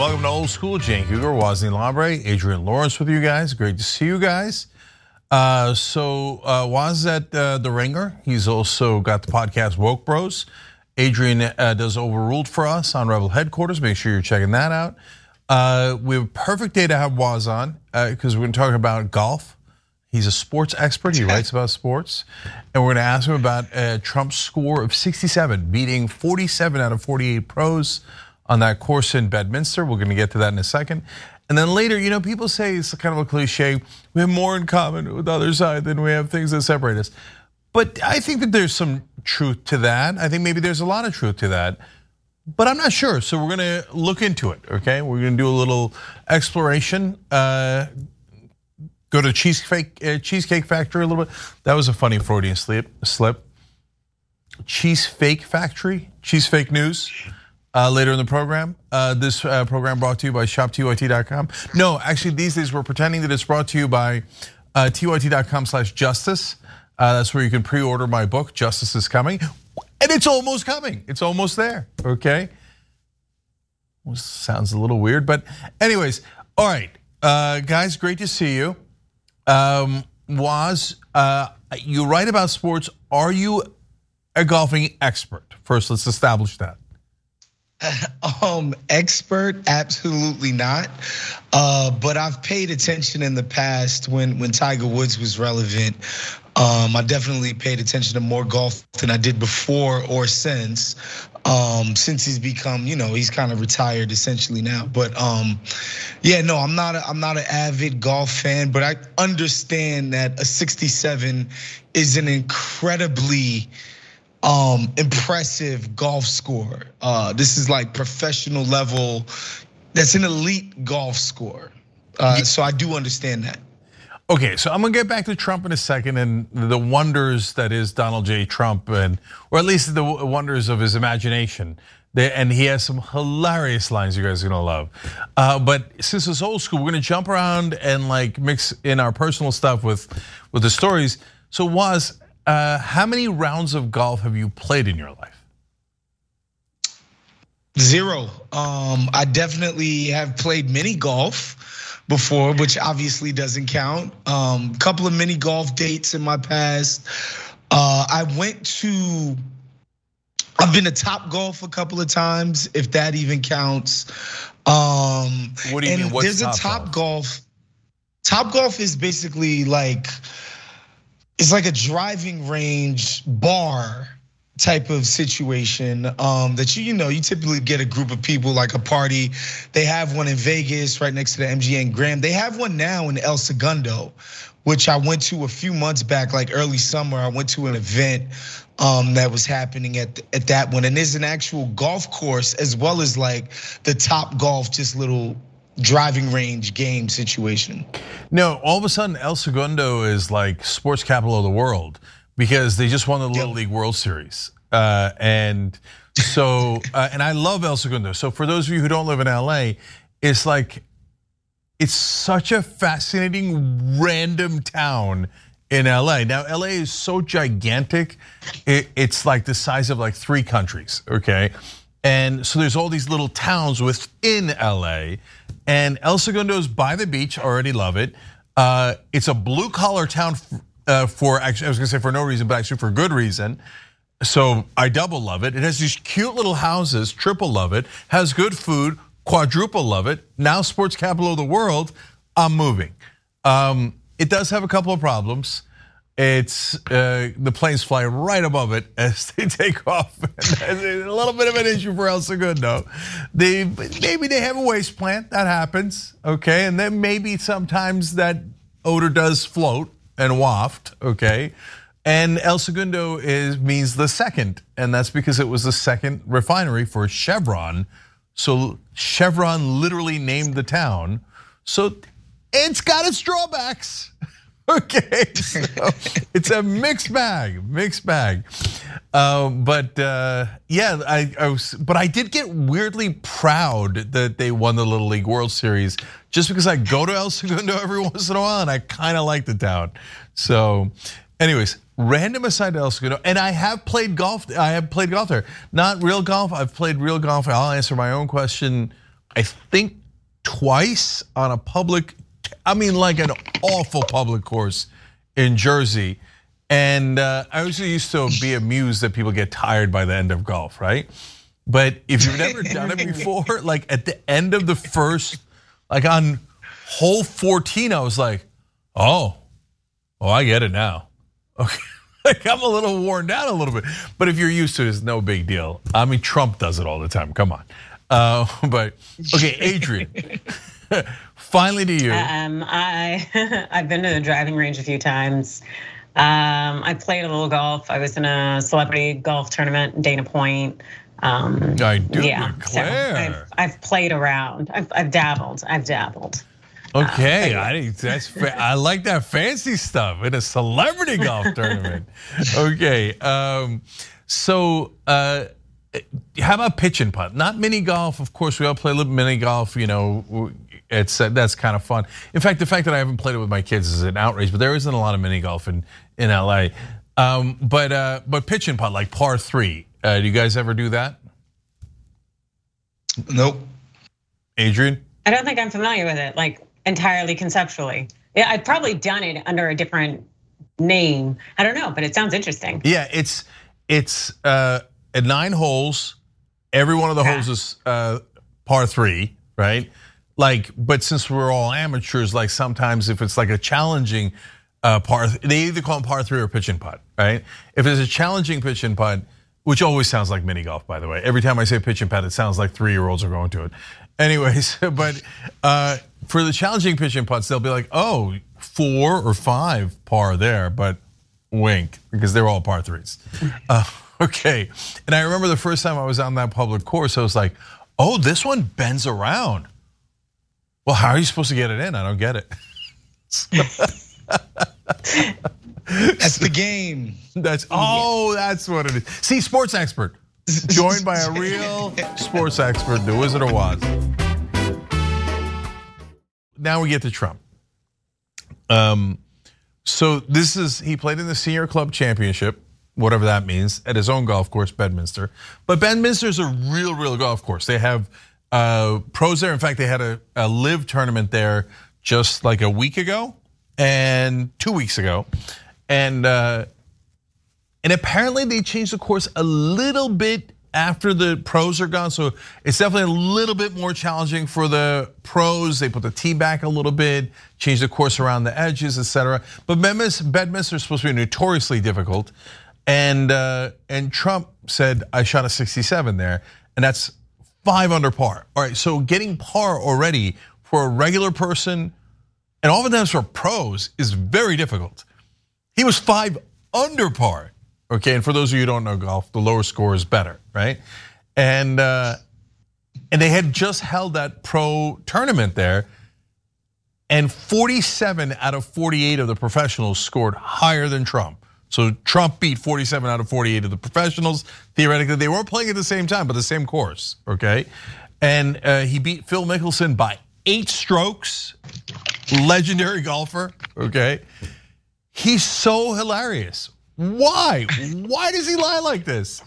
welcome to Old School. Cenk Uygur, Wosny Lambre, Adrienne Lawrence with you guys. Great to see you guys. Uh, so uh, Woz at uh, the Ringer. He's also got the podcast Woke Bros. Adrienne uh, does Overruled for us on Rebel headquarters. Make sure you're checking that out. Uh, we have a perfect day to have Woz on because uh, we're going to talk about golf. He's a sports expert. He writes about sports. And we're going to ask him about uh, Trump's score of 67, beating 47 out of 48 pros on that course in Bedminster. We're going to get to that in a second. And then later, you know, people say it's kind of a cliche. We have more in common with the other side than we have things that separate us. But I think that there's some truth to that. I think maybe there's a lot of truth to that. But I'm not sure. So we're going to look into it, okay? We're going to do a little exploration. Uh, go to Cheesecake, uh, Cheesecake Factory a little bit. That was a funny Freudian slip. slip. Cheese Fake Factory, Cheese Fake News. Uh, later in the program. Uh, this uh, program brought to you by shoptyt.com. No, actually, these days we're pretending that it's brought to you by tyt.com slash justice. Uh, that's where you can pre order my book, Justice is Coming. And it's almost coming, it's almost there, okay? Well, sounds a little weird, but, anyways, all right, guys, great to see you. Um, you write about sports. Are you a golfing expert? First, let's establish that. Um, expert, absolutely not. Uh, but I've paid attention in the past when when Tiger Woods was relevant. Um, I definitely paid attention to more golf than I did before or since. Um, since he's become, you know, he's kind of retired essentially now. But um, yeah, no, I'm not. A, I'm not an avid golf fan, but I understand that a 67 is an incredibly um, impressive golf score. Uh, this is like professional level. That's an elite golf score. Uh, so I do understand that. Okay, so I'm gonna get back to Trump in a second and the wonders that is Donald J. Trump, and or at least the wonders of his imagination. And he has some hilarious lines you guys are gonna love. Uh, but since it's old school, we're gonna jump around and like mix in our personal stuff with with the stories. So Woz how many rounds of golf have you played in your life? Zero. Um, I definitely have played mini golf before, which obviously doesn't count. Um, couple of mini golf dates in my past. Uh, I went to. I've been to Top Golf a couple of times, if that even counts. Um, what do you mean? What's there's top a Top golf? golf. Top Golf is basically like it's like a driving range bar type of situation um, that you you know you typically get a group of people like a party. They have one in Vegas right next to the MGM Grand. They have one now in El Segundo, which I went to a few months back, like early summer. I went to an event um, that was happening at at that one, and there's an actual golf course as well as like the Top Golf, just little driving range game situation. No, all of a sudden El Segundo is like sports capital of the world because they just won the Little yep. League World Series. Uh, and so, uh, and I love El Segundo. So for those of you who don't live in LA, it's like, it's such a fascinating random town in LA. Now, LA is so gigantic, it's like the size of like three countries, okay? And so there's all these little towns within LA and El Segundo's by the beach, already love it. Uh, it's a blue collar town uh, for, actually, I was gonna say for no reason, but actually for good reason. So I double love it. It has these cute little houses, triple love it, has good food, quadruple love it. Now sports capital of the world, I'm moving. Um, it does have a couple of problems. It's uh, the planes fly right above it as they take off. a little bit of an issue for El Segundo. They maybe they have a waste plant that happens, okay, and then maybe sometimes that odor does float and waft, okay. And El Segundo is means the second, and that's because it was the second refinery for Chevron. So Chevron literally named the town. So it's got its drawbacks. Okay, so it's a mixed bag, mixed bag. Uh, but uh, yeah, I, I, was, but I did get weirdly proud that they won the Little League World Series, just because I go to El Segundo every once in a while and I kind of like the town. So, anyways, random aside to El Segundo, and I have played golf. I have played golf there, not real golf. I've played real golf. I'll answer my own question I think twice on a public, I mean, like an awful public course in Jersey. And uh, I was used to be amused that people get tired by the end of golf, right? But if you've never done it before, like at the end of the first, like on hole 14, I was like, oh, oh, I get it now. Okay. Like I'm a little worn down a little bit. But if you're used to it, it's no big deal. I mean, Trump does it all the time. Come on. Uh, but okay, Adrienne. finally to you. Um, I I've been to the driving range a few times. Um, I played a little golf. I was in a celebrity golf tournament in Dana Point. Um, I do yeah, declare. So I've, I've, played around. I've, I've dabbled. I've dabbled. Okay, uh, I that's I like that fancy stuff in a celebrity golf tournament. Okay, um, so uh, how about pitch and putt? Not mini golf, of course. We all play a little mini golf. You know, it's uh, that's kind of fun. In fact, the fact that I haven't played it with my kids is an outrage. But there isn't a lot of mini golf in in LA. Um, but uh, but pitch and putt like par three. Uh, do you guys ever do that? Nope. Adrienne. I don't think I'm familiar with it. Like entirely conceptually. Yeah, I've probably done it under a different name. I don't know, but it sounds interesting. Yeah, it's it's uh, at nine holes. Every one of the yeah. holes is uh, par three, right? Like, but since we're all amateurs, like sometimes if it's like a challenging uh, par, they either call them par three or pitch and putt, right? If it's a challenging pitch and putt, which always sounds like mini golf, by the way. Every time I say pitch and putt, it sounds like three year olds are going to it. Anyways, but uh, for the challenging pitch and putts, they'll be like, oh, four or five par there, but wink because they're all par threes. Uh, okay, and I remember the first time I was on that public course, I was like, oh, this one bends around. Well, how are you supposed to get it in? I don't get it. that's the game. That's oh, that's what it is. See, sports expert joined by a real sports expert, the Wizard of Oz. Now we get to Trump. Um, so this is he played in the senior club championship, whatever that means, at his own golf course, Bedminster. But Bedminster is a real, real golf course. They have uh, pros there. In fact, they had a, a LIV tournament there just like a week ago and two weeks ago, and uh, and apparently they changed the course a little bit after the pros are gone. So it's definitely a little bit more challenging for the pros. They put the tee back a little bit, change the course around the edges, etc. But Bedminster is supposed to be notoriously difficult. And uh, and Trump said, I shot a 67 there, and that's five under par. All right, so getting par already for a regular person, and oftentimes for pros, is very difficult. He was five under par. Okay, and for those of you who don't know golf, the lower score is better, right? And uh, and they had just held that pro tournament there, and 47 out of 48 of the professionals scored higher than Trump. So Trump beat 47 out of 48 of the professionals. Theoretically, they weren't playing at the same time, but the same course. Okay, and uh, he beat Phil Mickelson by eight strokes. Legendary golfer. Okay, he's so hilarious. Why? Why does he lie like this?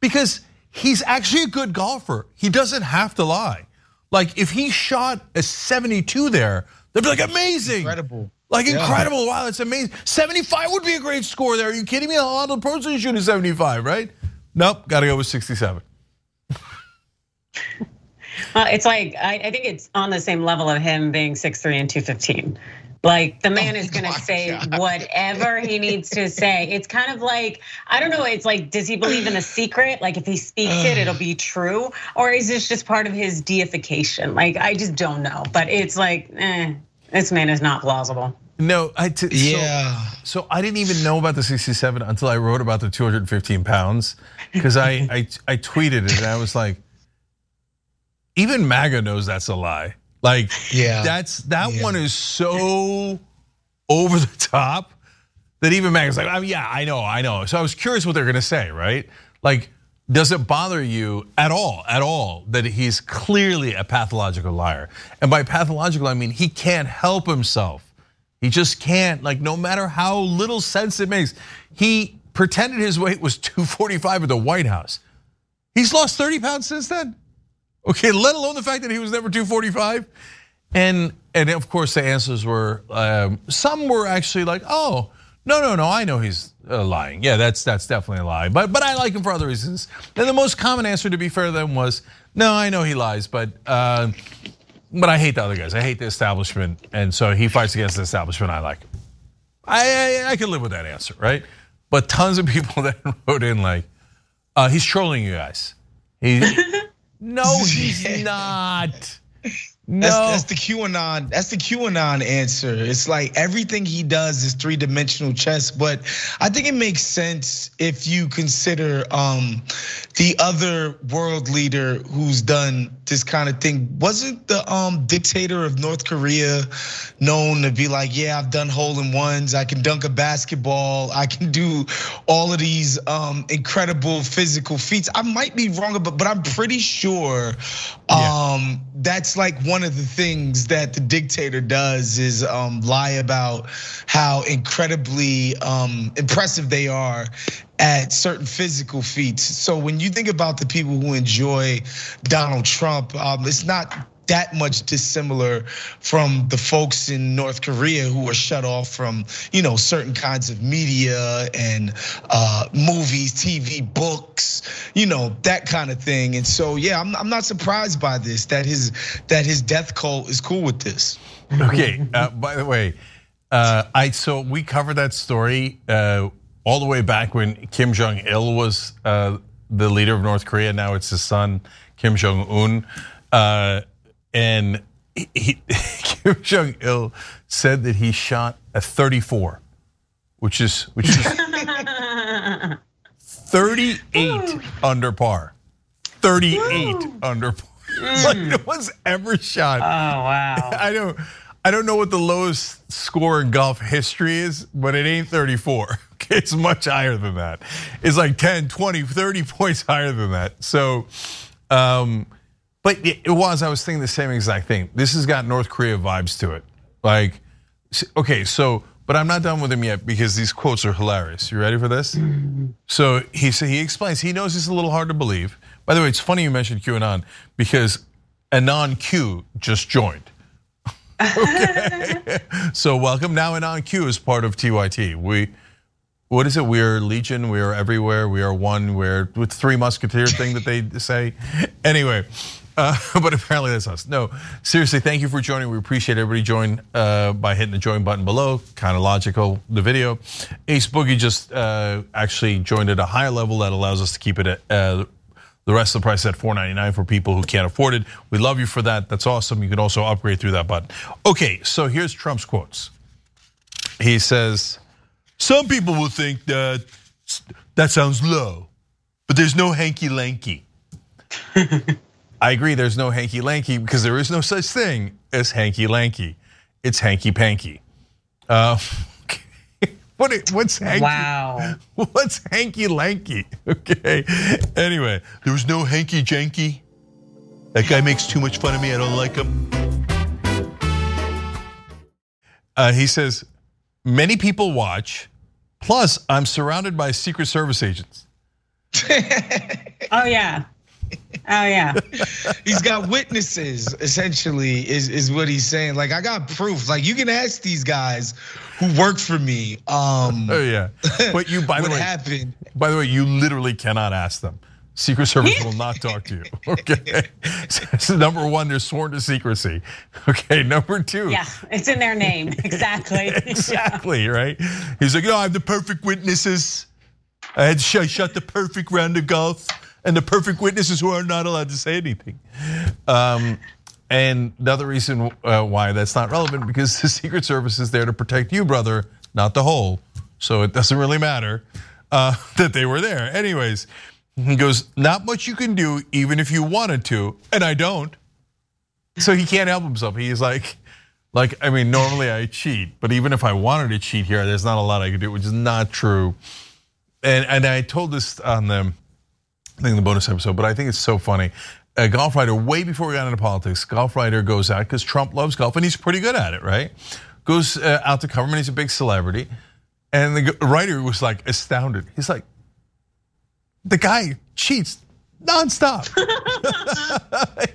Because he's actually a good golfer. He doesn't have to lie. Like if he shot a 72 there, they'd be like amazing. Incredible. Like yeah. incredible. Wow, that's amazing. 75 would be a great score there. Are you kidding me? A lot of pros are shooting 75, right? Nope, got to go with 67. Well, it's like I, think it's on the same level of him being 6'3 and 215. Like the man oh is gonna say God. whatever he needs to say. It's kind of like, I don't know, it's like, does he believe in the secret? Like if he speaks it, it'll be true? Or is this just part of his deification? Like, I just don't know. But it's like, eh, this man is not plausible. No, I t- yeah. So, so I didn't even know about the 67 until I wrote about the 215 pounds because I, I I tweeted it and I was like, even MAGA knows that's a lie. Like, yeah, that's that yeah. one is so over the top that even MAGA's like, oh, yeah, I know, I know. So I was curious what they're gonna say, right? Like, does it bother you at all, at all, that he's clearly a pathological liar? And by pathological, I mean he can't help himself. He just can't, like, no matter how little sense it makes. He pretended his weight was 245 at the White House. He's lost 30 pounds since then. Okay, let alone the fact that he was never 245. And and of course the answers were um, some were actually like, oh no no no, I know he's uh, lying. Yeah, that's that's definitely a lie. But but I like him for other reasons. And the most common answer, to be fair to them, was no, I know he lies, but. Uh, but I hate the other guys. I hate the establishment, and so he fights against the establishment. I like. I I, I can live with that answer, right? But tons of people that wrote in like, uh, he's trolling you guys. He, no, he's not. No. That's, that's, the QAnon. That's the QAnon answer. It's like everything he does is three dimensional chess. But I think it makes sense if you consider um, the other world leader who's done this kind of thing. Wasn't the um, dictator of North Korea known to be like, yeah, I've done hole in ones. I can dunk a basketball. I can do all of these um, incredible physical feats. I might be wrong, but but I'm pretty sure yeah. that's like one one of the things that the dictator does is um, lie about how incredibly um, impressive they are at certain physical feats. So when you think about the people who enjoy Donald Trump, um, it's not that much dissimilar from the folks in North Korea who are shut off from, you know, certain kinds of media and uh, movies, TV, books, you know, that kind of thing. And so, yeah, I'm, I'm not surprised by this that his that his death cult is cool with this. Okay. Uh, by the way, uh, I so we covered that story uh, all the way back when Kim Jong Il was uh, the leader of North Korea. Now it's his son Kim Jong Un. Uh, and he, Kim Jong Il said that he shot a 34, which is which is 38 under par. 38 under par. Like no one's ever shot. Oh wow! I don't. I don't know what the lowest score in golf history is, but it ain't 34. It's much higher than that. It's like 10, 20, 30 points higher than that. So, um, but it was, I was thinking the same exact thing. This has got North Korea vibes to it. Like, okay, so, but I'm not done with him yet because these quotes are hilarious. You ready for this? So he said he explains, he knows it's a little hard to believe. By the way, it's funny you mentioned QAnon because Anon Q just joined. okay. so welcome. Now Anon Q is part of TYT. We what is it? We are legion. We are everywhere. We are one. We're with three musketeer thing that they say. Anyway, uh, but apparently that's us. No, seriously, thank you for joining. We appreciate everybody join uh, by hitting the join button below. Kind of logical, the video. Ace Boogie just uh, actually joined at a higher level that allows us to keep it at uh, the rest of the price at $4.99 for people who can't afford it. We love you for that. That's awesome. You can also upgrade through that button. Okay, so here's Trump's quotes. He says, Some people will think that that sounds low, but there's no hanky lanky. I agree, there's no hanky lanky because there is no such thing as hanky lanky. It's hanky panky. Uh, what, what's hanky? Wow. What's hanky lanky? Okay. Anyway, there was no hanky janky. That guy makes too much fun of me. I don't like him. Uh, he says, many people watch. Plus, I'm surrounded by Secret Service agents. oh, yeah. Oh yeah. he's got witnesses, essentially, is, is what he's saying. Like, I got proof. Like, you can ask these guys who work for me. Um, oh yeah. But you by the way happened. By the way, you literally cannot ask them. Secret Service will not talk to you. Okay. So number one, they're sworn to secrecy. Okay. Number two. Yeah, it's in their name. Exactly. exactly, yeah. right? He's like, no, I have the perfect witnesses. I had to shut the perfect round of golf and the perfect witnesses who are not allowed to say anything. Um, and another reason uh, why that's not relevant because the Secret Service is there to protect you, brother, not the whole. So it doesn't really matter uh, that they were there. Anyways, he goes, not much you can do, even if you wanted to, and I don't. So he can't help himself. He's like, like I mean, normally I cheat, but even if I wanted to cheat here, there's not a lot I could do, which is not true. And and I told this on the I think the bonus episode, but I think it's so funny. A golf writer, way before we got into politics, golf writer goes out because Trump loves golf and he's pretty good at it, right? Goes uh, out to cover him and he's a big celebrity. And the writer was like astounded. He's like, the guy cheats nonstop.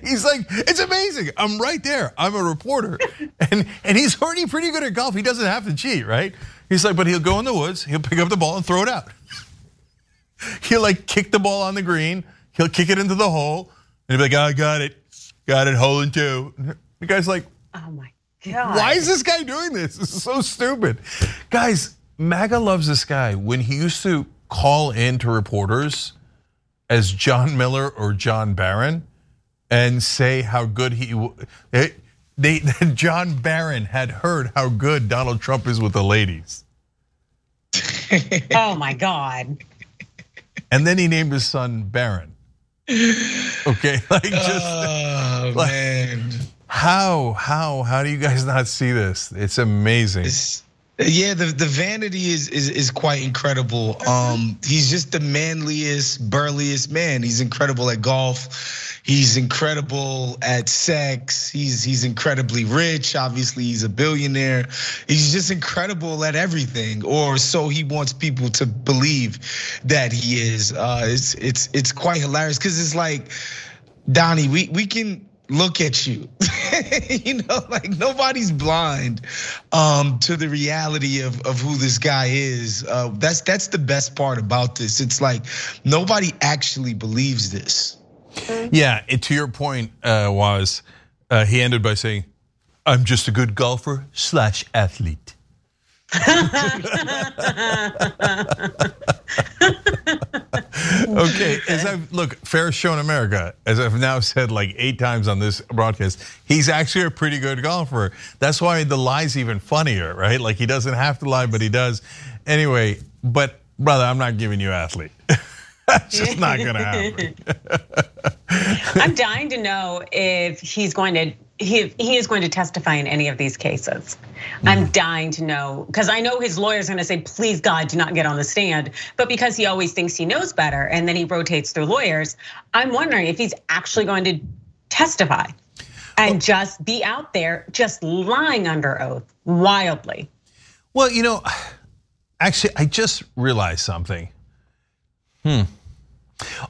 he's like, it's amazing. I'm right there. I'm a reporter. And and he's already pretty good at golf. He doesn't have to cheat, right? He's like, but he'll go in the woods, he'll pick up the ball and throw it out. he'll like kick the ball on the green, he'll kick it into the hole, and he'll be like, oh, I got it. Got it, hole in two. The guy's like, Oh my God. Why is this guy doing this? This is so stupid. Guys, MAGA loves this guy. When he used to call in to reporters as John Miller or John Barron and say how good he they, they John Barron had heard how good Donald Trump is with the ladies. oh my God. And then he named his son Barron. Okay, like just oh, like, man. How how how do you guys not see this? It's amazing. It's, yeah, the, the vanity is, is is quite incredible. Um, he's just the manliest, burliest man. He's incredible at golf. He's incredible at sex. He's he's incredibly rich. Obviously, he's a billionaire. He's just incredible at everything, or so he wants people to believe that he is. Uh, it's it's it's quite hilarious because it's like, Donnie, we we can look at you. you know, like nobody's blind um, to the reality of, of who this guy is. Uh, that's that's the best part about this. It's like nobody actually believes this. Yeah, to your point uh, Woz uh, he ended by saying, "I'm just a good golfer slash athlete." okay, as I've look, fair show in America, as I've now said like eight times on this broadcast, he's actually a pretty good golfer. That's why the lie's even funnier, right? Like he doesn't have to lie, but he does. Anyway, but brother, I'm not giving you athlete. That's just not gonna happen. I'm dying to know if he's going to he he is going to testify in any of these cases. I'm mm. dying to know because I know his lawyer's are going to say, "Please God, do not get on the stand." But because he always thinks he knows better, and then he rotates through lawyers, I'm wondering if he's actually going to testify and well, just be out there, just lying under oath wildly. Well, you know, actually, I just realized something. Hmm.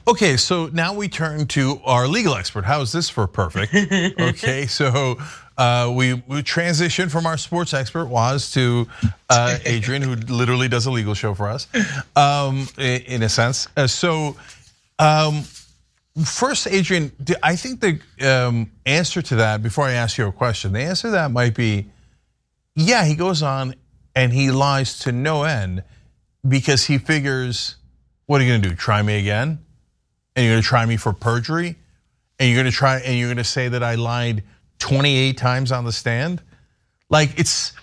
Okay, so now we turn to our legal expert. How is this for perfect? okay, so uh, we, we transition from our sports expert Woz to uh, Adrienne, who literally does a legal show for us, um, in a sense. Uh, so, um, first, Adrienne, I think the um, answer to that, before I ask you a question, the answer to that might be, yeah, he goes on and he lies to no end because he figures, what are you going to do? Try me again? and you're gonna try me for perjury, and you're gonna try and you're gonna say that I lied 28 times on the stand. Like it's,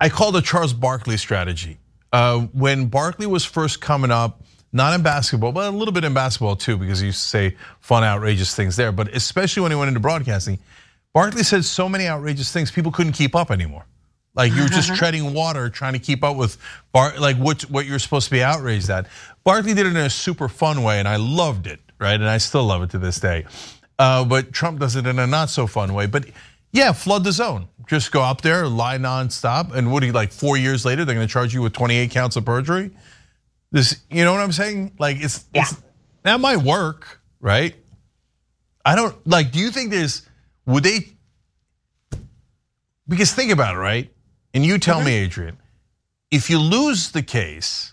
I call the Charles Barkley strategy. Uh, when Barkley was first coming up, not in basketball, but a little bit in basketball too, because he used to say fun, outrageous things there. But especially when he went into broadcasting, Barkley said so many outrageous things people couldn't keep up anymore. Like you're just treading water, trying to keep up with Bar, like what what you're supposed to be outraged at. Barkley did it in a super fun way, and I loved it, right? And I still love it to this day. Uh, but Trump does it in a not so fun way. But yeah, flood the zone. Just go up there, lie nonstop, and what do you like? Four years later, they're going to charge you with 28 counts of perjury. This, you know what I'm saying? Like it's, yeah. It's, that might work, right? I don't like. Do you think there's? Would they? Because think about it, right? And you tell me, Adrienne, if you lose the case,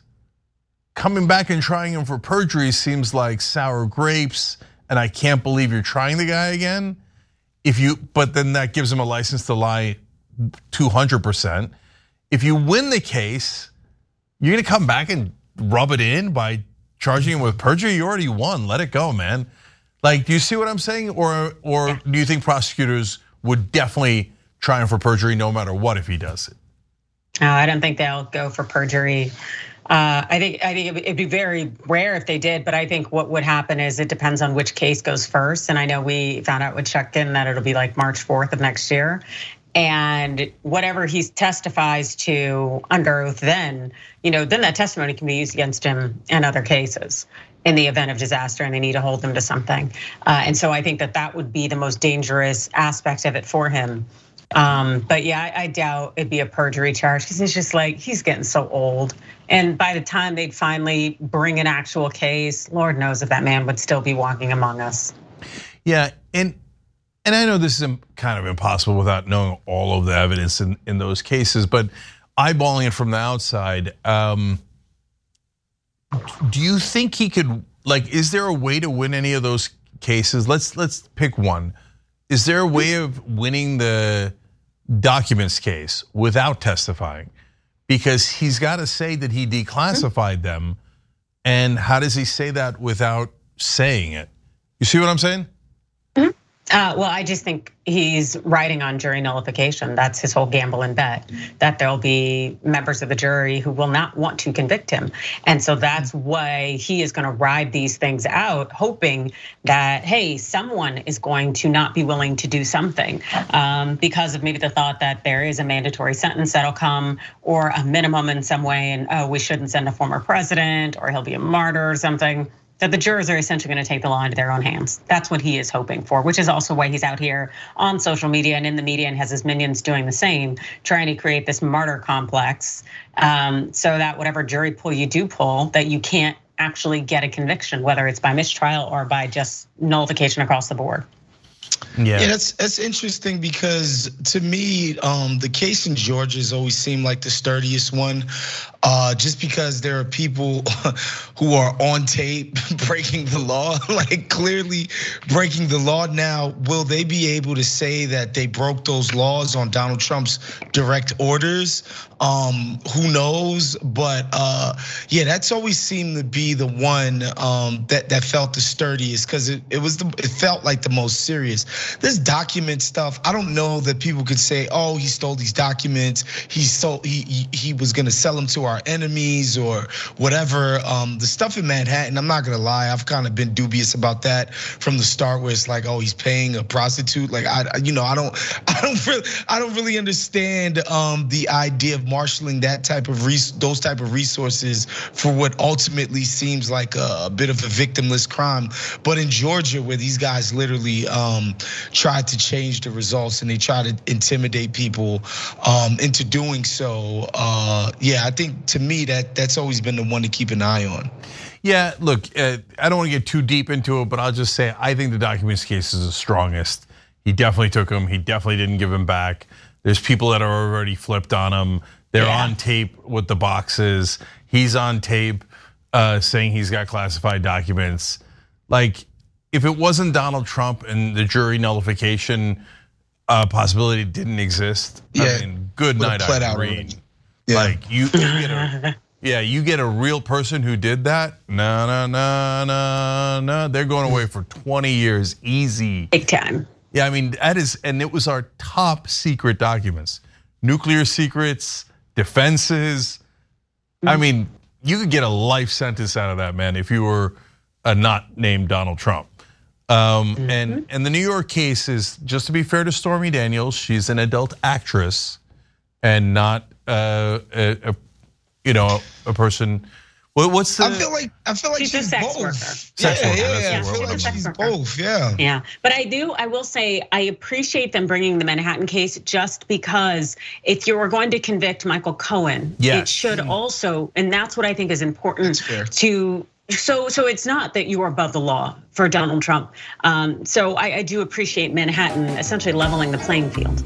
coming back and trying him for perjury seems like sour grapes, and I can't believe you're trying the guy again. If you, but then that gives him a license to lie 200%. If you win the case, you're gonna come back and rub it in by charging him with perjury. You already won. Let it go, man. Like, do you see what I'm saying? Or, or do you think prosecutors would definitely try him for perjury no matter what if he does it? I don't think they'll go for perjury. Uh, I think I think it'd be very rare if they did, but I think what would happen is it depends on which case goes first. And I know we found out with Chutkan that it'll be like March 4th of next year, and whatever he testifies to under oath, then you know, then that testimony can be used against him in other cases in the event of disaster, and they need to hold him to something. Uh, and so I think that that would be the most dangerous aspect of it for him Um, but yeah, I, I doubt it'd be a perjury charge because it's just like he's getting so old. And by the time they'd finally bring an actual case, Lord knows if that man would still be walking among us. Yeah, and and I know this is kind of impossible without knowing all of the evidence in, in those cases, but eyeballing it from the outside, um, do you think he could like is there a way to win any of those cases? Let's let's pick one. Is there a way of winning the documents case without testifying? Because he's got to say that he declassified them. And how does he say that without saying it? You see what I'm saying? Uh, well, I just think he's riding on jury nullification. That's his whole gamble and bet that there'll be members of the jury who will not want to convict him. And so that's why he is going to ride these things out, hoping that, hey, someone is going to not be willing to do something um, because of maybe the thought that there is a mandatory sentence that'll come or a minimum in some way. And oh, we shouldn't send a former president or he'll be a martyr or something that the jurors are essentially going to take the law into their own hands. That's what he is hoping for, which is also why he's out here on social media and in the media and has his minions doing the same, trying to create this martyr complex um, so that whatever jury pull you do pull, that you can't actually get a conviction, whether it's by mistrial or by just nullification across the board. Yeah. yeah, that's that's interesting because to me, um, the case in Georgia has always seemed like the sturdiest one, uh, just because there are people who are on tape breaking the law, like clearly breaking the law. Now, will they be able to say that they broke those laws on Donald Trump's direct orders? Um, who knows? But uh, yeah, that's always seemed to be the one um, that that felt the sturdiest because it, it was the it felt like the most serious. This document stuff, I don't know that people could say, oh, he stole these documents. He stole he was gonna sell them to our enemies or whatever. Um, the stuff in Manhattan, I'm not gonna lie, I've kind of been dubious about that from the start, where it's like, oh, he's paying a prostitute. Like I, you know, I don't, I don't really, I don't really understand um, the idea of marshaling that type of those type of resources for what ultimately seems like a, a, bit of a victimless crime. But in Georgia, where these guys literally um, tried to change the results and they try to intimidate people um, into doing so, uh, yeah, I think to me that that's always been the one to keep an eye on. Yeah, look, uh, I don't want to get too deep into it, but I'll just say I think the documents case is the strongest. He definitely took him. He definitely didn't give him back. There's people that are already flipped on him. They're yeah. on tape with the boxes. He's on tape uh, saying he's got classified documents. Like, if it wasn't Donald Trump and the jury nullification uh, possibility didn't exist, yeah. I mean, good night, Irene. Yeah. Like you, you get a, yeah, you get a real person who did that. No, no, no, no, no. They're going away for 20 years, easy. Big time. Yeah, I mean that is, and it was our top secret documents, nuclear secrets, defenses. I mm-hmm. mean, you could get a life sentence out of that man if you were a not named Donald Trump. Um, mm-hmm. And and the New York case is just to be fair to Stormy Daniels, she's an adult actress and not uh, a, a you know a person well, what's the? I feel like I feel like she's, she's both. Worker. Sex yeah, worker. Yeah, yeah. I feel like she's both. Yeah. Yeah, but I do. I will say I appreciate them bringing the Manhattan case just because if you were going to convict Michael Cohen, yes. it should mm. also, and that's what I think is important to so, so it's not that you are above the law for Donald Trump. Um, so I, I do appreciate Manhattan essentially leveling the playing field.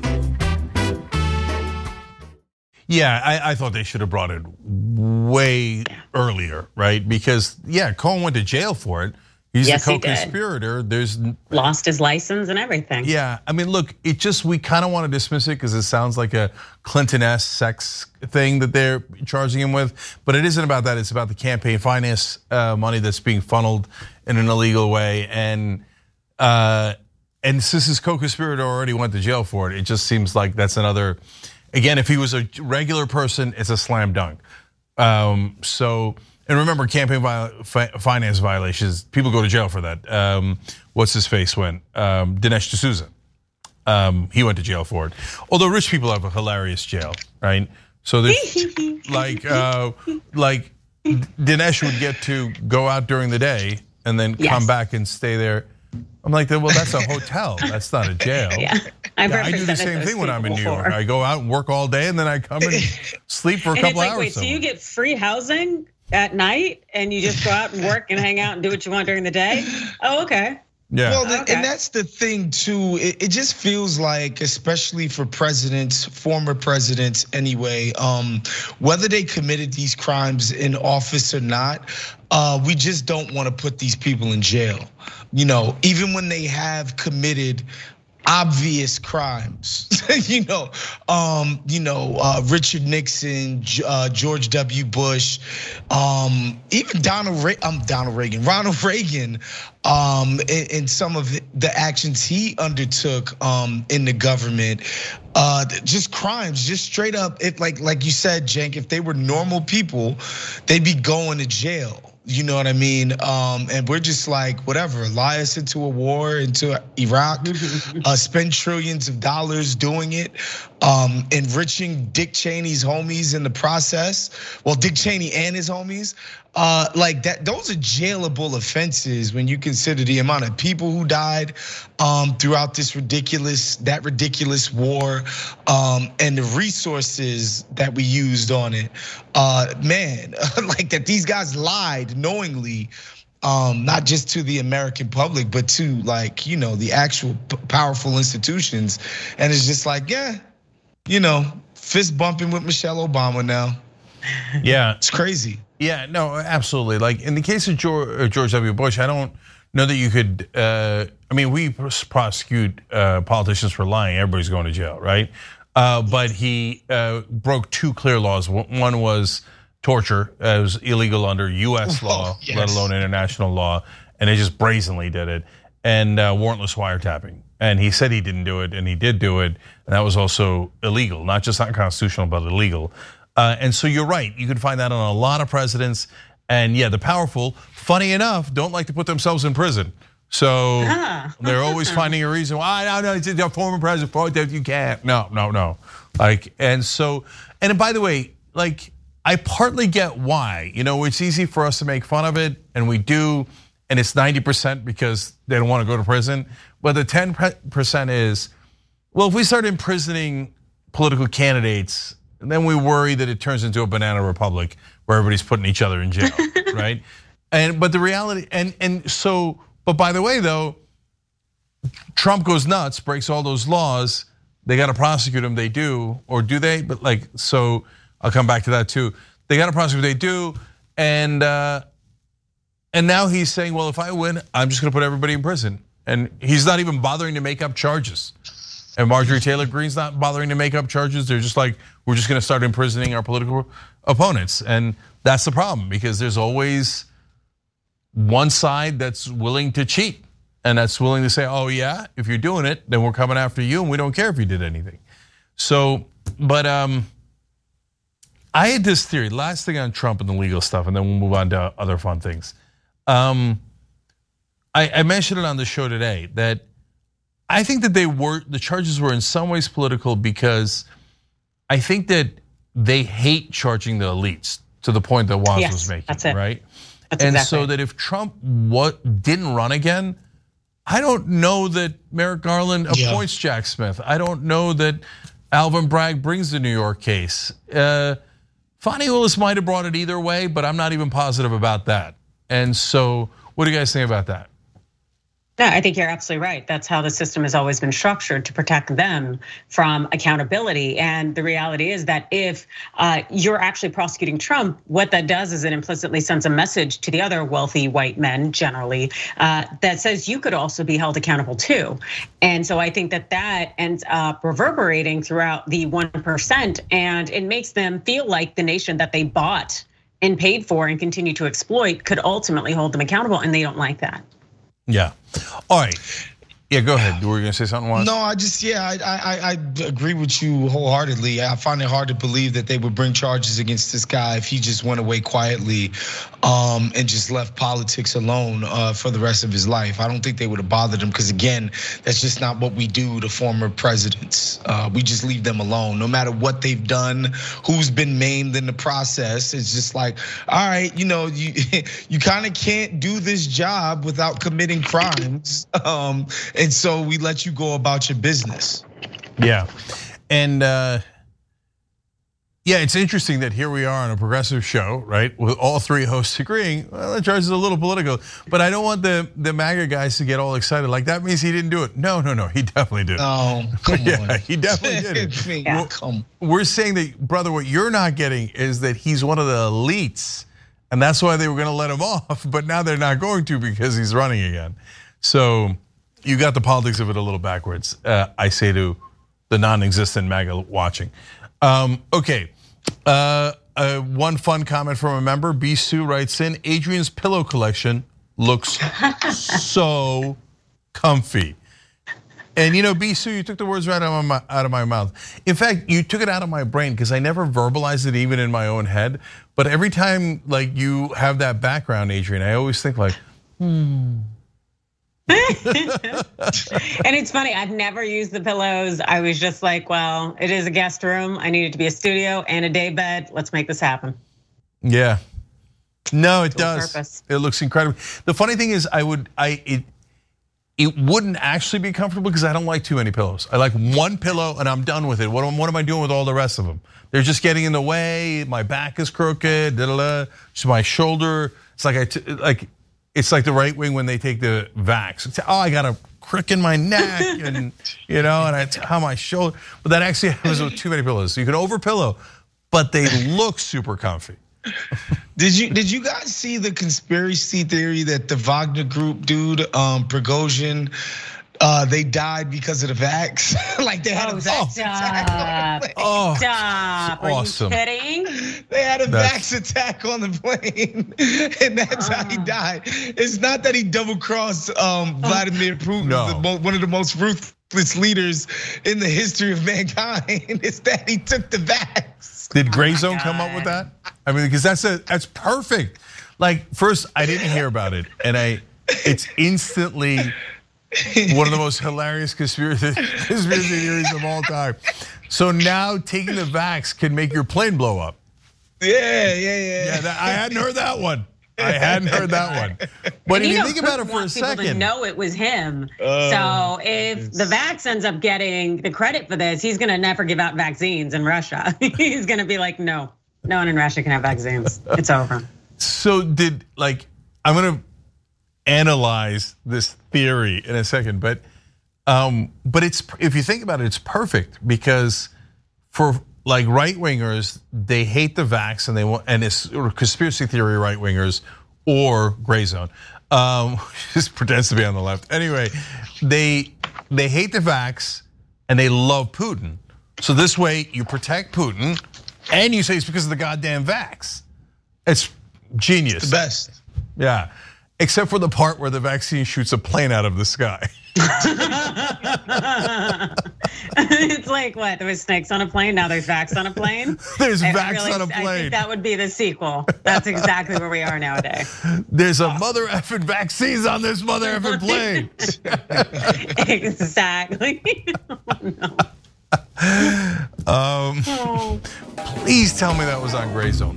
Yeah, I, I, thought they should have brought it way earlier, right? Because yeah, Cohen went to jail for it. He's yes, a co-conspirator. He There's lost his license and everything. Yeah, I mean, look, it just we kind of want to dismiss it because it sounds like a Clinton-esque sex thing that they're charging him with, but it isn't about that. It's about the campaign finance uh, money that's being funneled in an illegal way, and uh, and since his co-conspirator already went to jail for it, it just seems like that's another Again, if he was a regular person, it's a slam dunk. Um, so, and remember, campaign finance violations, people go to jail for that. Um, what's his face went? Um, Dinesh D'Souza. Um, he went to jail for it. Although rich people have a hilarious jail, right? So there's like, uh, like Dinesh would get to go out during the day and then yes. come back and stay there. I'm like, well, that's a hotel. That's not a jail. Yeah. I've yeah, I do the same thing when I'm in New York. I go out and work all day, and then I come and sleep for a couple like, hours. Wait, so you get free housing at night, and you just go out and work and hang out and do what you want during the day? Oh, okay. Yeah. Well, okay. and that's the thing too. It, it, just feels like, especially for presidents, former presidents anyway, um, whether they committed these crimes in office or not, uh, we just don't want to put these people in jail. You know, even when they have committed obvious crimes. you know, um, you know, uh, Richard Nixon, uh, George W. Bush, um, even Donald, Re- um, Donald Reagan, Ronald Reagan, um, in, some of the actions he undertook um, in the government, uh, just crimes, just straight up. If like like you said, Cenk, if they were normal people, they'd be going to jail. You know what I mean? Um, and we're just like, whatever, lie us into a war, into Iraq, uh, spend trillions of dollars doing it, um, enriching Dick Cheney's homies in the process. Well, Dick Cheney and his homies. Uh, like that, those are jailable offenses when you consider the amount of people who died um, throughout this ridiculous, that ridiculous war, um, and the resources that we used on it. Uh, man, like that, these guys lied knowingly um, not just to the American public, but to like, you know, the actual powerful institutions. And it's just like, yeah, you know, fist bumping with Michelle Obama now. Yeah. It's crazy. Yeah, no, absolutely. Like in the case of George, uh, George W. Bush, I don't know that you could. Uh, I mean, we prosecute uh, politicians for lying. Everybody's going to jail, right? Uh, but he uh, broke two clear laws. One was torture. it was illegal under U.S. law, oh, yes. let alone international law, and they just brazenly did it. And warrantless wiretapping. And he said he didn't do it, and he did do it, and that was also illegal, not just unconstitutional, but illegal. Uh, and so you're right. You can find that on a lot of presidents. And yeah, the powerful, funny enough, don't like to put themselves in prison. So ah. they're always finding a reason why. No, no, it's a former president. that you can't. No, no, no. Like, and so, and by the way, like, I partly get why. You know, it's easy for us to make fun of it, and we do, and it's 90% because they don't want to go to prison. But the 10% is, well, if we start imprisoning political candidates and then we worry that it turns into a banana republic where everybody's putting each other in jail, right? And but the reality, and and so, but by the way, though, Trump goes nuts, breaks all those laws. They got to prosecute him. They do, or do they? But like, so I'll come back to that too. They got to prosecute. They do, and uh, and now he's saying, well, if I win, I'm just going to put everybody in prison, and he's not even bothering to make up charges. And Marjorie Taylor Greene's not bothering to make up charges. They're just like, we're just gonna start imprisoning our political opponents. And that's the problem because there's always one side that's willing to cheat and that's willing to say, oh yeah, if you're doing it, then we're coming after you and we don't care if you did anything. So, but um, I had this theory, last thing on Trump and the legal stuff, and then we'll move on to other fun things. Um, I, I mentioned it on the show today that I think that they were the charges were in some ways political because I think that they hate charging the elites to the point that Woz yes, was making, right? That's and exactly. so that if Trump what didn't run again, I don't know that Merrick Garland appoints yeah. Jack Smith. I don't know that Alvin Bragg brings the New York case. Uh, Fani Willis might have brought it either way, but I'm not even positive about that. And so, what do you guys think about that? No, I think you're absolutely right. That's how the system has always been structured to protect them from accountability. And the reality is that if uh, you're actually prosecuting Trump, what that does is it implicitly sends a message to the other wealthy white men generally uh, that says you could also be held accountable too. And so I think that that ends up reverberating throughout the 1%, and it makes them feel like the nation that they bought and paid for and continue to exploit could ultimately hold them accountable, and they don't like that. Yeah. All right. Yeah, go ahead. Were you gonna say something? No, I just yeah, I, I I agree with you wholeheartedly. I find it hard to believe that they would bring charges against this guy if he just went away quietly, um, and just left politics alone uh, for the rest of his life. I don't think they would have bothered him because again, that's just not what we do to former presidents. Uh, we just leave them alone, no matter what they've done, who's been maimed in the process. It's just like, all right, you know, you you kind of can't do this job without committing crimes. Um, and so we let you go about your business. Yeah, and uh, yeah, it's interesting that here we are on a progressive show, right? With all three hosts agreeing, well, the charge is a little political, but I don't want the the MAGA guys to get all excited. Like that means he didn't do it. No, no, no, he definitely did. Oh, come yeah, on. he definitely did it. yeah. Come. We're saying that, brother, what you're not getting is that he's one of the elites, and that's why they were going to let him off. But now they're not going to because he's running again. So you got the politics of it a little backwards. Uh, I say to the non-existent MAGA watching. Um, okay. Uh, uh, one fun comment from a member, B. Sue writes in, Adrienne's pillow collection looks so comfy. And you know, B. Sue, you took the words right out of, my, out of my mouth. In fact, you took it out of my brain because I never verbalized it even in my own head. But every time like you have that background, Adrienne, I always think like, hmm. and it's funny, I've never used the pillows. I was just like, well, it is a guest room. I need it to be a studio and a day bed. Let's make this happen. Yeah. No, it does. Purpose. It looks incredible. The funny thing is, I would, I it, it wouldn't actually be comfortable because I don't like too many pillows. I like one pillow and I'm done with it. What, what am I doing with all the rest of them? They're just getting in the way. My back is crooked. Da, da, da. My shoulder. It's like I like it's like the right wing when they take the vax. It's, oh, I got a crick in my neck, and you know, and I how my shoulder. But that actually happens with too many pillows. So you can over pillow, but they look super comfy. did you did you guys see the conspiracy theory that the Wagner Group dude, um, Prigozhin, uh, they died because of the vax. like they had oh, a vax stop. attack. Oh, stop! Are awesome. you kidding? They had a that's... vax attack on the plane, and that's uh. how he ah. died. It's not that he double crossed um, oh. Vladimir Putin, no. the, one of the most ruthless leaders in the history of mankind. It's that he took the vax. Did oh Grayzone oh come up with that? I mean, because that's a that's perfect. Like first, I didn't hear about it, and I, it's instantly one of the most hilarious conspiracy, conspiracy theories of all time. So now taking the vax can make your plane blow up. Yeah, yeah, yeah. Yeah, that, I hadn't heard that one. I hadn't heard that one. But if you, think about it for a second, know it was him. Uh, so if the vax ends up getting the credit for this, he's going to never give out vaccines in Russia. he's going to be like, no, no one in Russia can have vaccines. It's over. So did like I'm going to analyze this theory in a second, but um, but it's if you think about it, it's perfect because for like right wingers, they hate the vax and they want and it's conspiracy theory right wingers or gray zone. Um, just pretends to be on the left. Anyway, they they hate the vax and they love Putin. So this way you protect Putin and you say it's because of the goddamn vax. It's genius. The best. Yeah except for the part where the vaccine shoots a plane out of the sky. it's like what? There was snakes on a plane. Now there's vax on a plane. there's I vax really, on a plane. I think that would be the sequel. That's exactly where we are nowadays. There's a mother effing vaccines on this mother effing plane. exactly. oh, no. um, please tell me that was on Gray Zone.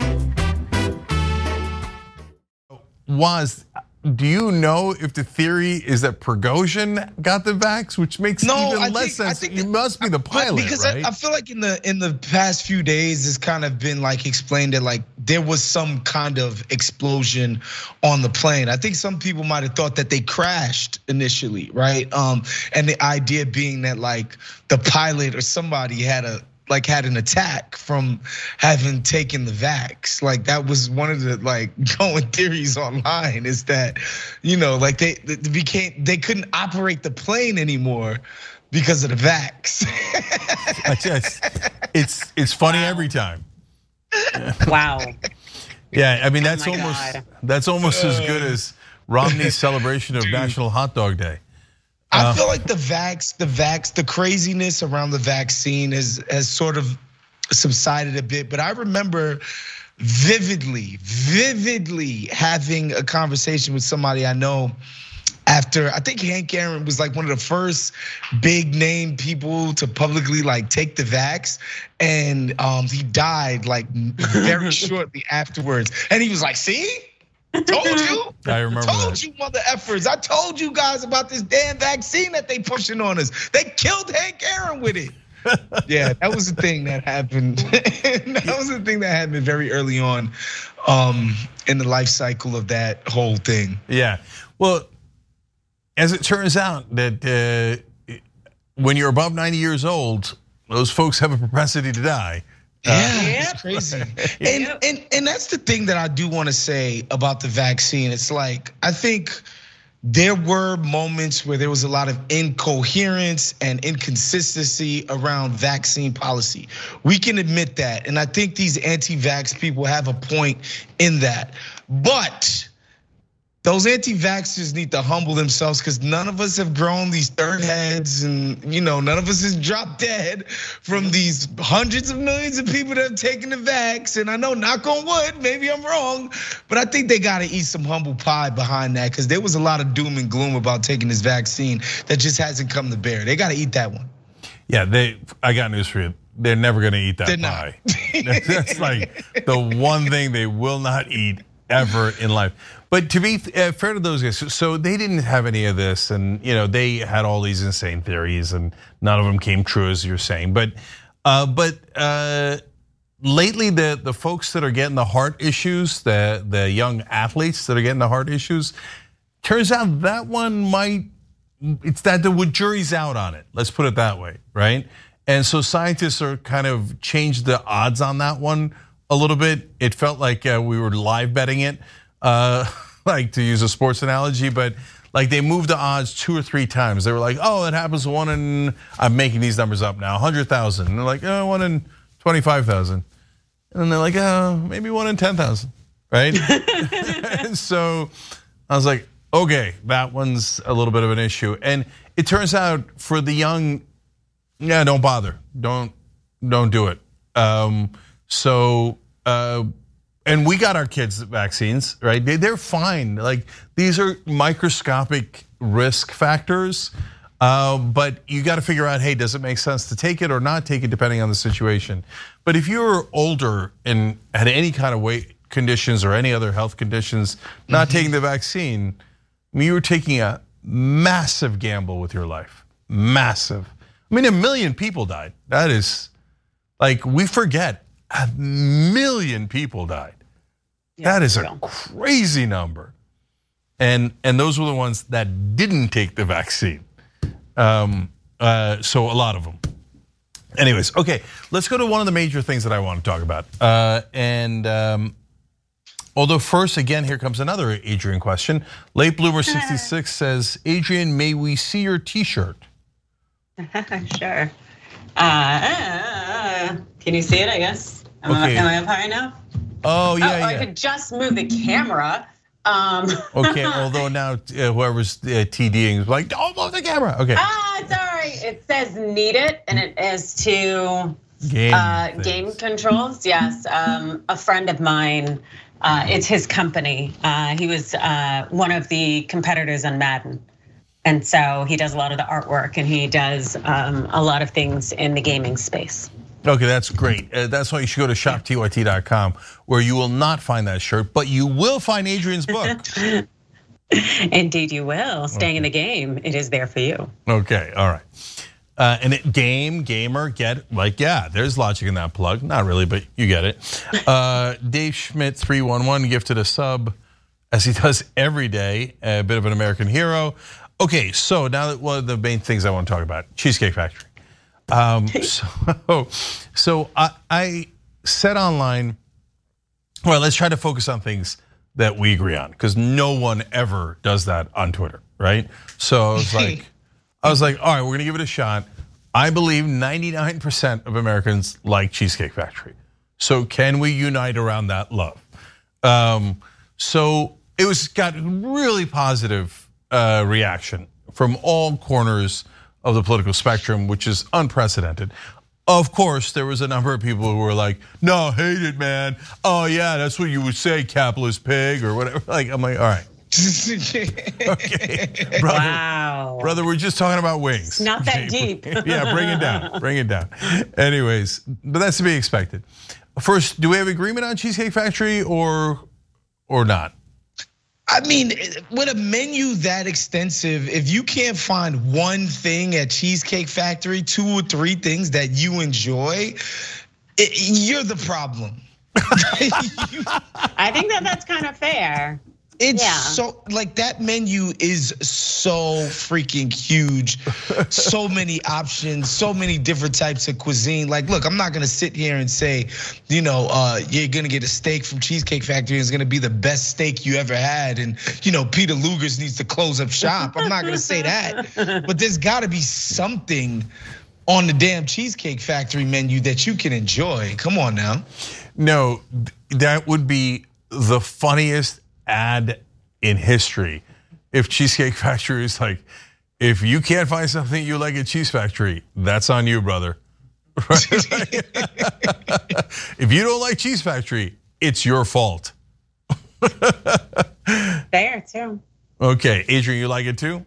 Was do you know if the theory is that Prigozhin got the vax, which makes no, even I less think, sense? I think you must be the pilot, because right? I, I, feel like in the in the past few days, it's kind of been like explained that like there was some kind of explosion on the plane. I think some people might have thought that they crashed initially, right? Um, and the idea being that like the pilot or somebody had a like had an attack from having taken the vax. Like that was one of the like going theories online is that, you know, like they, they became they couldn't operate the plane anymore because of the vax. just, it's it's funny wow. every time. Wow. Yeah, I mean that's oh almost God. that's almost as good uh. as Romney's celebration of National Hot Dog Day. I uh, feel like the vax, the vax, the craziness around the vaccine has has sort of subsided a bit. But I remember vividly, vividly having a conversation with somebody I know after I think Hank Aaron was like one of the first big name people to publicly like take the vax, and um, he died like very shortly afterwards. And he was like, "See, Told you. I remember. Told that. you, mother effers. I told you guys about this damn vaccine that they pushing on us. They killed Hank Aaron with it. yeah, that was the thing that happened. that was the thing that happened very early on um, in the life cycle of that whole thing. Yeah. Well, as it turns out, that uh, when you're above 90 years old, those folks have a propensity to die. Yeah, uh, it's crazy. and, and and that's the thing that I do want to say about the vaccine. It's like I think there were moments where there was a lot of incoherence and inconsistency around vaccine policy. We can admit that. And I think these anti vax people have a point in that. But those anti-vaxxers need to humble themselves because none of us have grown these third heads and you know none of us has dropped dead from these hundreds of millions of people that have taken the vax. And i know knock on wood maybe i'm wrong but i think they got to eat some humble pie behind that because there was a lot of doom and gloom about taking this vaccine that just hasn't come to bear. They got to eat that one. Yeah they i got news for you. They're never going to eat that They're pie. That's like the one thing they will not eat ever in life but to be uh, fair to those guys, so they didn't have any of this, and you know they had all these insane theories, and none of them came true, as you're saying. But, uh, but uh, lately, the the folks that are getting the heart issues, the the young athletes that are getting the heart issues, turns out that one might it's that the jury's out on it. Let's put it that way, right? And so scientists are kind of changed the odds on that one a little bit. It felt like we were live betting it uh, like to use a sports analogy, but like they moved the odds two or three times. They were like, oh, it happens one in, I'm making these numbers up now, 100,000. And they're like, oh, one in 25,000. And they're like, oh, maybe one in 10,000, right? so I was like, okay, that one's a little bit of an issue. And it turns out for the young, yeah, don't bother. Don't, don't do it. Um, so, uh, and we got our kids vaccines, right? They're fine. Like these are microscopic risk factors. Uh, but you got to figure out, hey, does it make sense to take it or not take it, depending on the situation. But if you're older and had any kind of weight conditions or any other health conditions, not mm-hmm. taking the vaccine, I mean, you were taking a massive gamble with your life. Massive. I mean, a million people died. That is like we forget a million people died. Yeah, that is a crazy number. And and those were the ones that didn't take the vaccine. Um, uh, so a lot of them. Anyways, okay, let's go to one of the major things that I want to talk about. Uh, and um, although first, again, here comes another Adrienne question. Late Bloomer 66 says, Adrienne, may we see your T-shirt? sure. Uh, can you see it? I guess. Am, okay. I, am I up high enough? Oh yeah, oh, yeah. I could just move the camera. Um. okay, although now uh, whoever's uh, TDing is like, don't move the camera. Okay. Ah, sorry. It says need it, and it is to game, uh, game controls. Yes, um, a friend of mine. Uh, it's his company. Uh, he was uh, one of the competitors on Madden. And so he does a lot of the artwork and he does um, a lot of things in the gaming space. Okay, that's great. Uh, that's why you should go to shoptyt.com where you will not find that shirt, but you will find Adrienne's book. Indeed, you will. Staying okay. in the game, it is there for you. Okay, all right. Uh, and it, game, gamer, get like yeah. There's logic in that plug. Not really, but you get it. Uh, Dave Schmidt three one one gifted a sub, as he does every day. A bit of an American hero. Okay, so now that one of the main things I want to talk about, Cheesecake Factory. Um, so, so I, I said online, well, let's try to focus on things that we agree on, because no one ever does that on Twitter, right? So I was like, I was like, all right, we're gonna give it a shot. I believe 99% of Americans like Cheesecake Factory. So can we unite around that love? Um, so it was got really positive uh, reaction from all corners of the political spectrum, which is unprecedented. Of course, there was a number of people who were like, "No, hate it, man. Oh yeah, that's what you would say, capitalist pig or whatever." Like, I'm like, all right. okay, brother, wow. brother, we're just talking about wings. It's not that deep. yeah, bring it down, bring it down. Anyways, but that's to be expected. First, do we have agreement on Cheesecake Factory or or not? I mean, with a menu that extensive, if you can't find one thing at Cheesecake Factory, two or three things that you enjoy, you're the problem. I think that that's kind of fair. It's yeah. so like that menu is so freaking huge. so many options, so many different types of cuisine. Like, look, I'm not gonna sit here and say, you know, uh, you're gonna get a steak from Cheesecake Factory. It's gonna be the best steak you ever had, and you know, Peter Luger's needs to close up shop. I'm not gonna say that, but there's got to be something on the damn Cheesecake Factory menu that you can enjoy. Come on now. No, that would be the funniest ad in history. If Cheesecake Factory is like, if you can't find something you like at Cheese Factory, that's on you, brother. if you don't like Cheese Factory, it's your fault. Fair too. Okay, Adrienne, you like it too?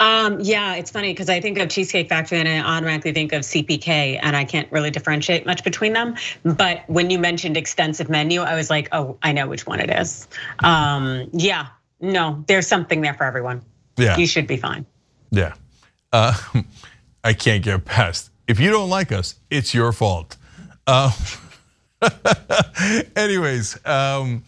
Um, yeah, it's funny because I think of Cheesecake Factory and I automatically think of CPK, and I can't really differentiate much between them. But when you mentioned extensive menu, I was like, oh, I know which one it is. Um, yeah, no, there's something there for everyone. Yeah, you should be fine. Yeah, uh, I can't get past. If you don't like us, it's your fault. Uh, anyways. Um,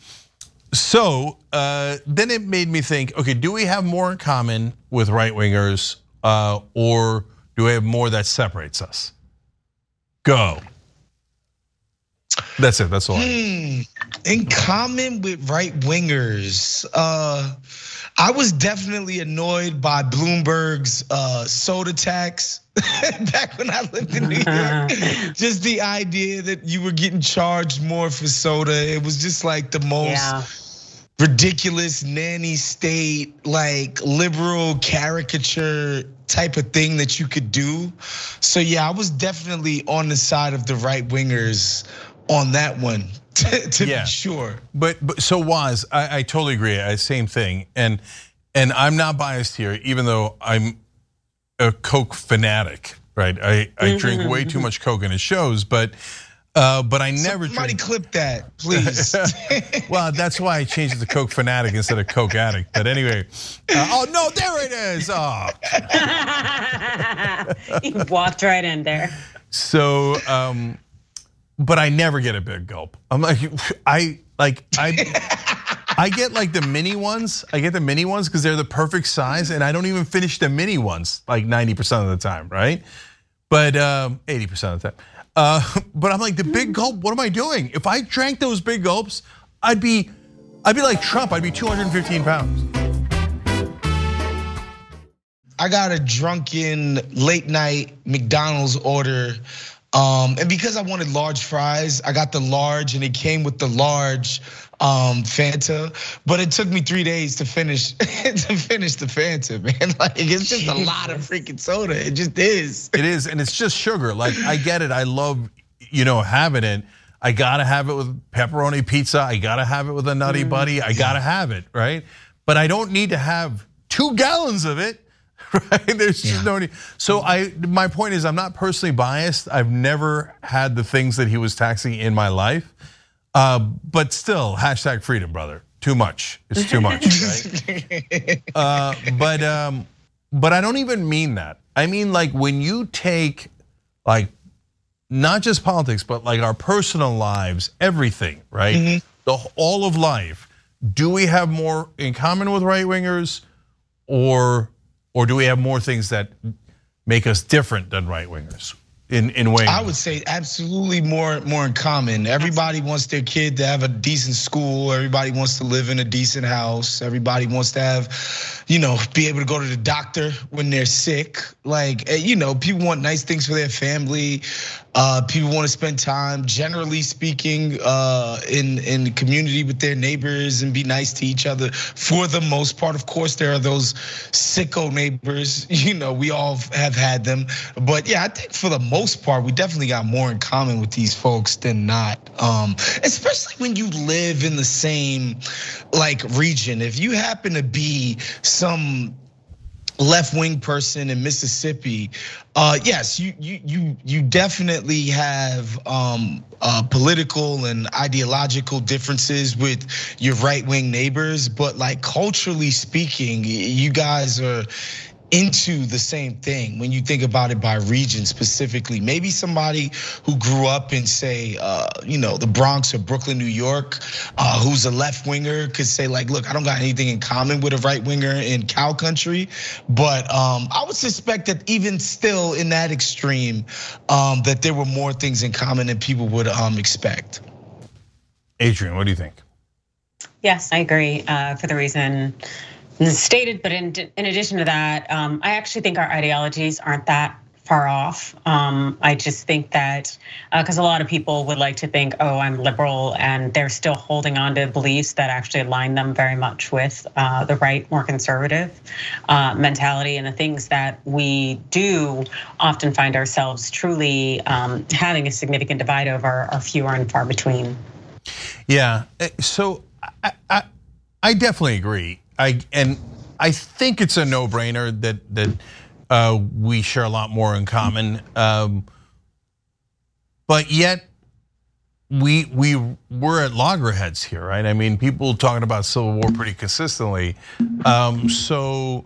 so uh, then it made me think okay, do we have more in common with right wingers uh, or do we have more that separates us? Go. That's it. That's all. Hmm. In common with right wingers, uh, I was definitely annoyed by Bloomberg's uh, soda tax back when I lived in New York. just the idea that you were getting charged more for soda, it was just like the most. Yeah ridiculous nanny state, like liberal caricature type of thing that you could do. So yeah, I was definitely on the side of the right wingers on that one. To, yeah. be sure, but but so was I, I totally agree. I same thing, and and I'm not biased here, even though I'm a Coke fanatic, right? I I drink way too much Coke in his shows, but uh, but I never Somebody drink. clip that, please. well, that's why I changed it to Coke fanatic instead of Coke addict. But anyway, uh, oh no, there it is. Oh. he walked right in there. So, um, but I never get a big gulp. I'm like, I like I. I get like the mini ones. I get the mini ones because they're the perfect size, and I don't even finish the mini ones like 90% of the time, right? But 80% um, of the time. Uh, but I'm like the big gulp. What am I doing? If I drank those big gulps, I'd be, I'd be like Trump. I'd be 215 pounds. I got a drunken late night McDonald's order. Um, and because I wanted large fries, I got the large and it came with the large um, Fanta, but it took me three days to finish to finish the Fanta, man. Like it's just a lot of freaking soda. It just is. It is, and it's just sugar. Like I get it. I love you know having it. I gotta have it with pepperoni pizza. I gotta have it with a nutty mm, buddy. I gotta have it, right? But I don't need to have two gallons of it. Right? There's just yeah. no need. So I, my point is, I'm not personally biased. I've never had the things that he was taxing in my life. Uh, but still, hashtag freedom, brother. Too much. It's too much, right? uh, but um, but I don't even mean that. I mean like when you take like not just politics, but like our personal lives, everything, right? Mm-hmm. The all of life. Do we have more in common with right wingers, or or do we have more things that make us different than right wingers? in in Wayne? I would say absolutely more more in common. Everybody wants their kid to have a decent school. Everybody wants to live in a decent house. Everybody wants to have, you know, be able to go to the doctor when they're sick. Like, eh, you know, people want nice things for their family. Uh, people want to spend time, generally speaking, uh, in in the community with their neighbors and be nice to each other. For the most part, of course, there are those sicko neighbors. You know, we all have had them. But yeah, I think for the most part, we definitely got more in common with these folks than not. Um, especially when you live in the same like region. If you happen to be some left wing person in Mississippi, uh, yes, you you you you definitely have um, uh, political and ideological differences with your right wing neighbors, but like culturally speaking, you guys are into the same thing when you think about it by region specifically. Maybe somebody who grew up in, say, uh, you know, the Bronx or Brooklyn, New York, uh, who's a left winger could say, like, look, I don't got anything in common with a right winger in cow country. But um, I would suspect that even still in that extreme, um, that there were more things in common than people would um, expect. Adrienne, what do you think? Yes, I agree uh, for the reason stated. But in, in addition to that, um, I actually think our ideologies aren't that far off. Um, I just think that because uh, a lot of people would like to think, oh, I'm liberal, and they're still holding on to beliefs that actually align them very much with uh, the right, more conservative uh, mentality. And the things that we do often find ourselves truly um, having a significant divide over are fewer and far between. Yeah. Eh, so I, I, I definitely agree. I and I think it's a no-brainer that that uh, we share a lot more in common. Um, but yet we we we're at loggerheads here, right? I mean, people talking about civil war pretty consistently. Um, so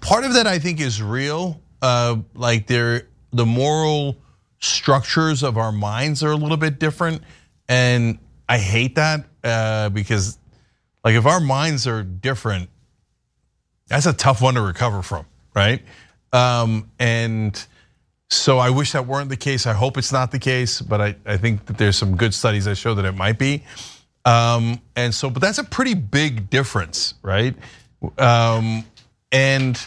part of that I think is real. Uh, like there, the moral structures of our minds are a little bit different, and I hate that uh, because like if our minds are different, that's a tough one to recover from, right? Um, and so I wish that weren't the case. I hope it's not the case, but I, I think that there's some good studies that show that it might be. Um, and so, but that's a pretty big difference, right? Um, and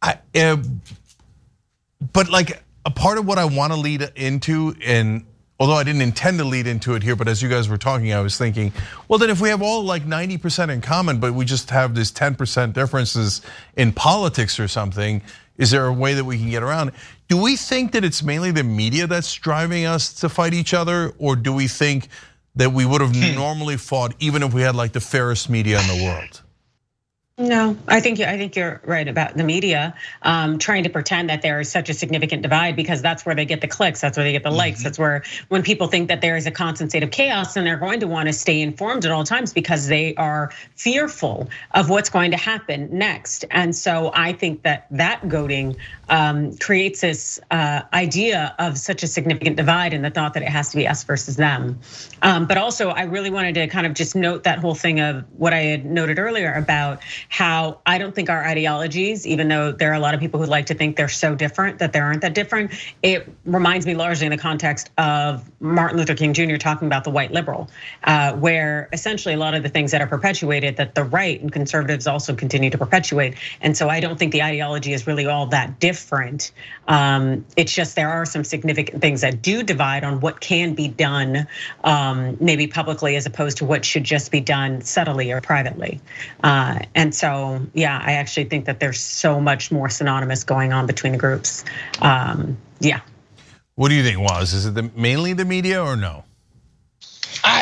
I, uh, but like a part of what I want to lead into, and although I didn't intend to lead into it here, but as you guys were talking, I was thinking, well, then if we have all like 90% in common, but we just have this 10% differences in politics or something, is there a way that we can get around? Do we think that it's mainly the media that's driving us to fight each other, or do we think that we would have hmm. normally fought even if we had like the fairest media in the world? No, I think I think you're right about the media um, trying to pretend that there is such a significant divide because that's where they get the clicks, that's where they get the mm-hmm. likes, that's where when people think that there is a constant state of chaos, and they're going to want to stay informed at all times because they are fearful of what's going to happen next. And so I think that that goading um, creates this uh, idea of such a significant divide and the thought that it has to be us versus them. Um, but also, I really wanted to kind of just note that whole thing of what I had noted earlier about how I don't think our ideologies, even though there are a lot of people who like to think they're so different that they aren't that different, it reminds me largely in the context of Martin Luther King Jr. talking about the white liberal, uh, where essentially a lot of the things that are perpetuated that the right and conservatives also continue to perpetuate. And so I don't think the ideology is really all that different. Um, it's just there are some significant things that do divide on what can be done, um, maybe publicly, as opposed to what should just be done subtly or privately. Uh, and so, yeah, I actually think that there's so much more synonymous going on between the groups. Um, yeah. What do you think, Woz? Is it the, mainly the media or no?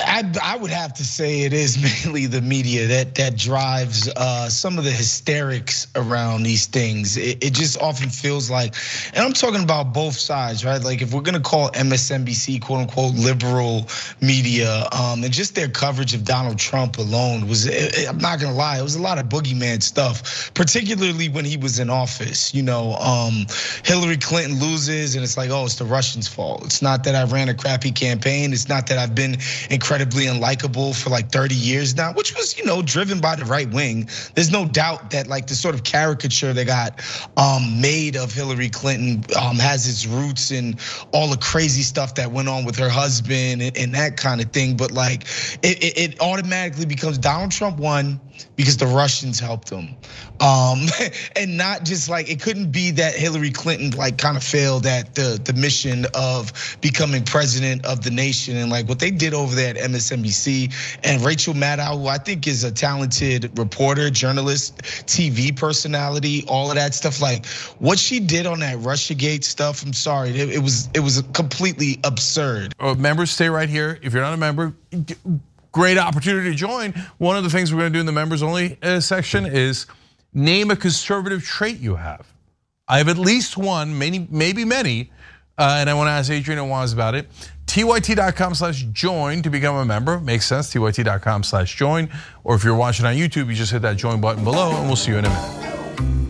I, I, would have to say it is mainly the media that that drives uh, some of the hysterics around these things. It, it, just often feels like, and I'm talking about both sides, right? Like if we're gonna call MSNBC quote unquote liberal media, um, and just their coverage of Donald Trump alone was, I'm not gonna lie, it was a lot of boogeyman stuff, particularly when he was in office. You know, um, Hillary Clinton loses, and it's like, oh, it's the Russians' fault. It's not that I ran a crappy campaign. It's not that I've been incredibly unlikable for like 30 years now, which was, you know, driven by the right wing. There's no doubt that like the sort of caricature they got um, made of Hillary Clinton um, has its roots in all the crazy stuff that went on with her husband and, and that kind of thing. But like it, it, it automatically becomes Donald Trump won because the Russians helped him. Um, and not just like it couldn't be that Hillary Clinton like kind of failed at the the mission of becoming president of the nation and like what they did over there at MSNBC and Rachel Maddow, who I think is a talented reporter, journalist, TV personality, all of that stuff. Like what she did on that RussiaGate stuff, I'm sorry, it, it was it was completely absurd. Oh, members, stay right here. If you're not a member great opportunity to join. One of the things we're going to do in the members only uh, section is Name a conservative trait you have. I have at least one, maybe, maybe many, uh, and I want to ask Adrienne and Woz about it. TYT.com slash join to become a member. Makes sense, TYT.com slash join. Or if you're watching on YouTube, you just hit that join button below, and we'll see you in a minute.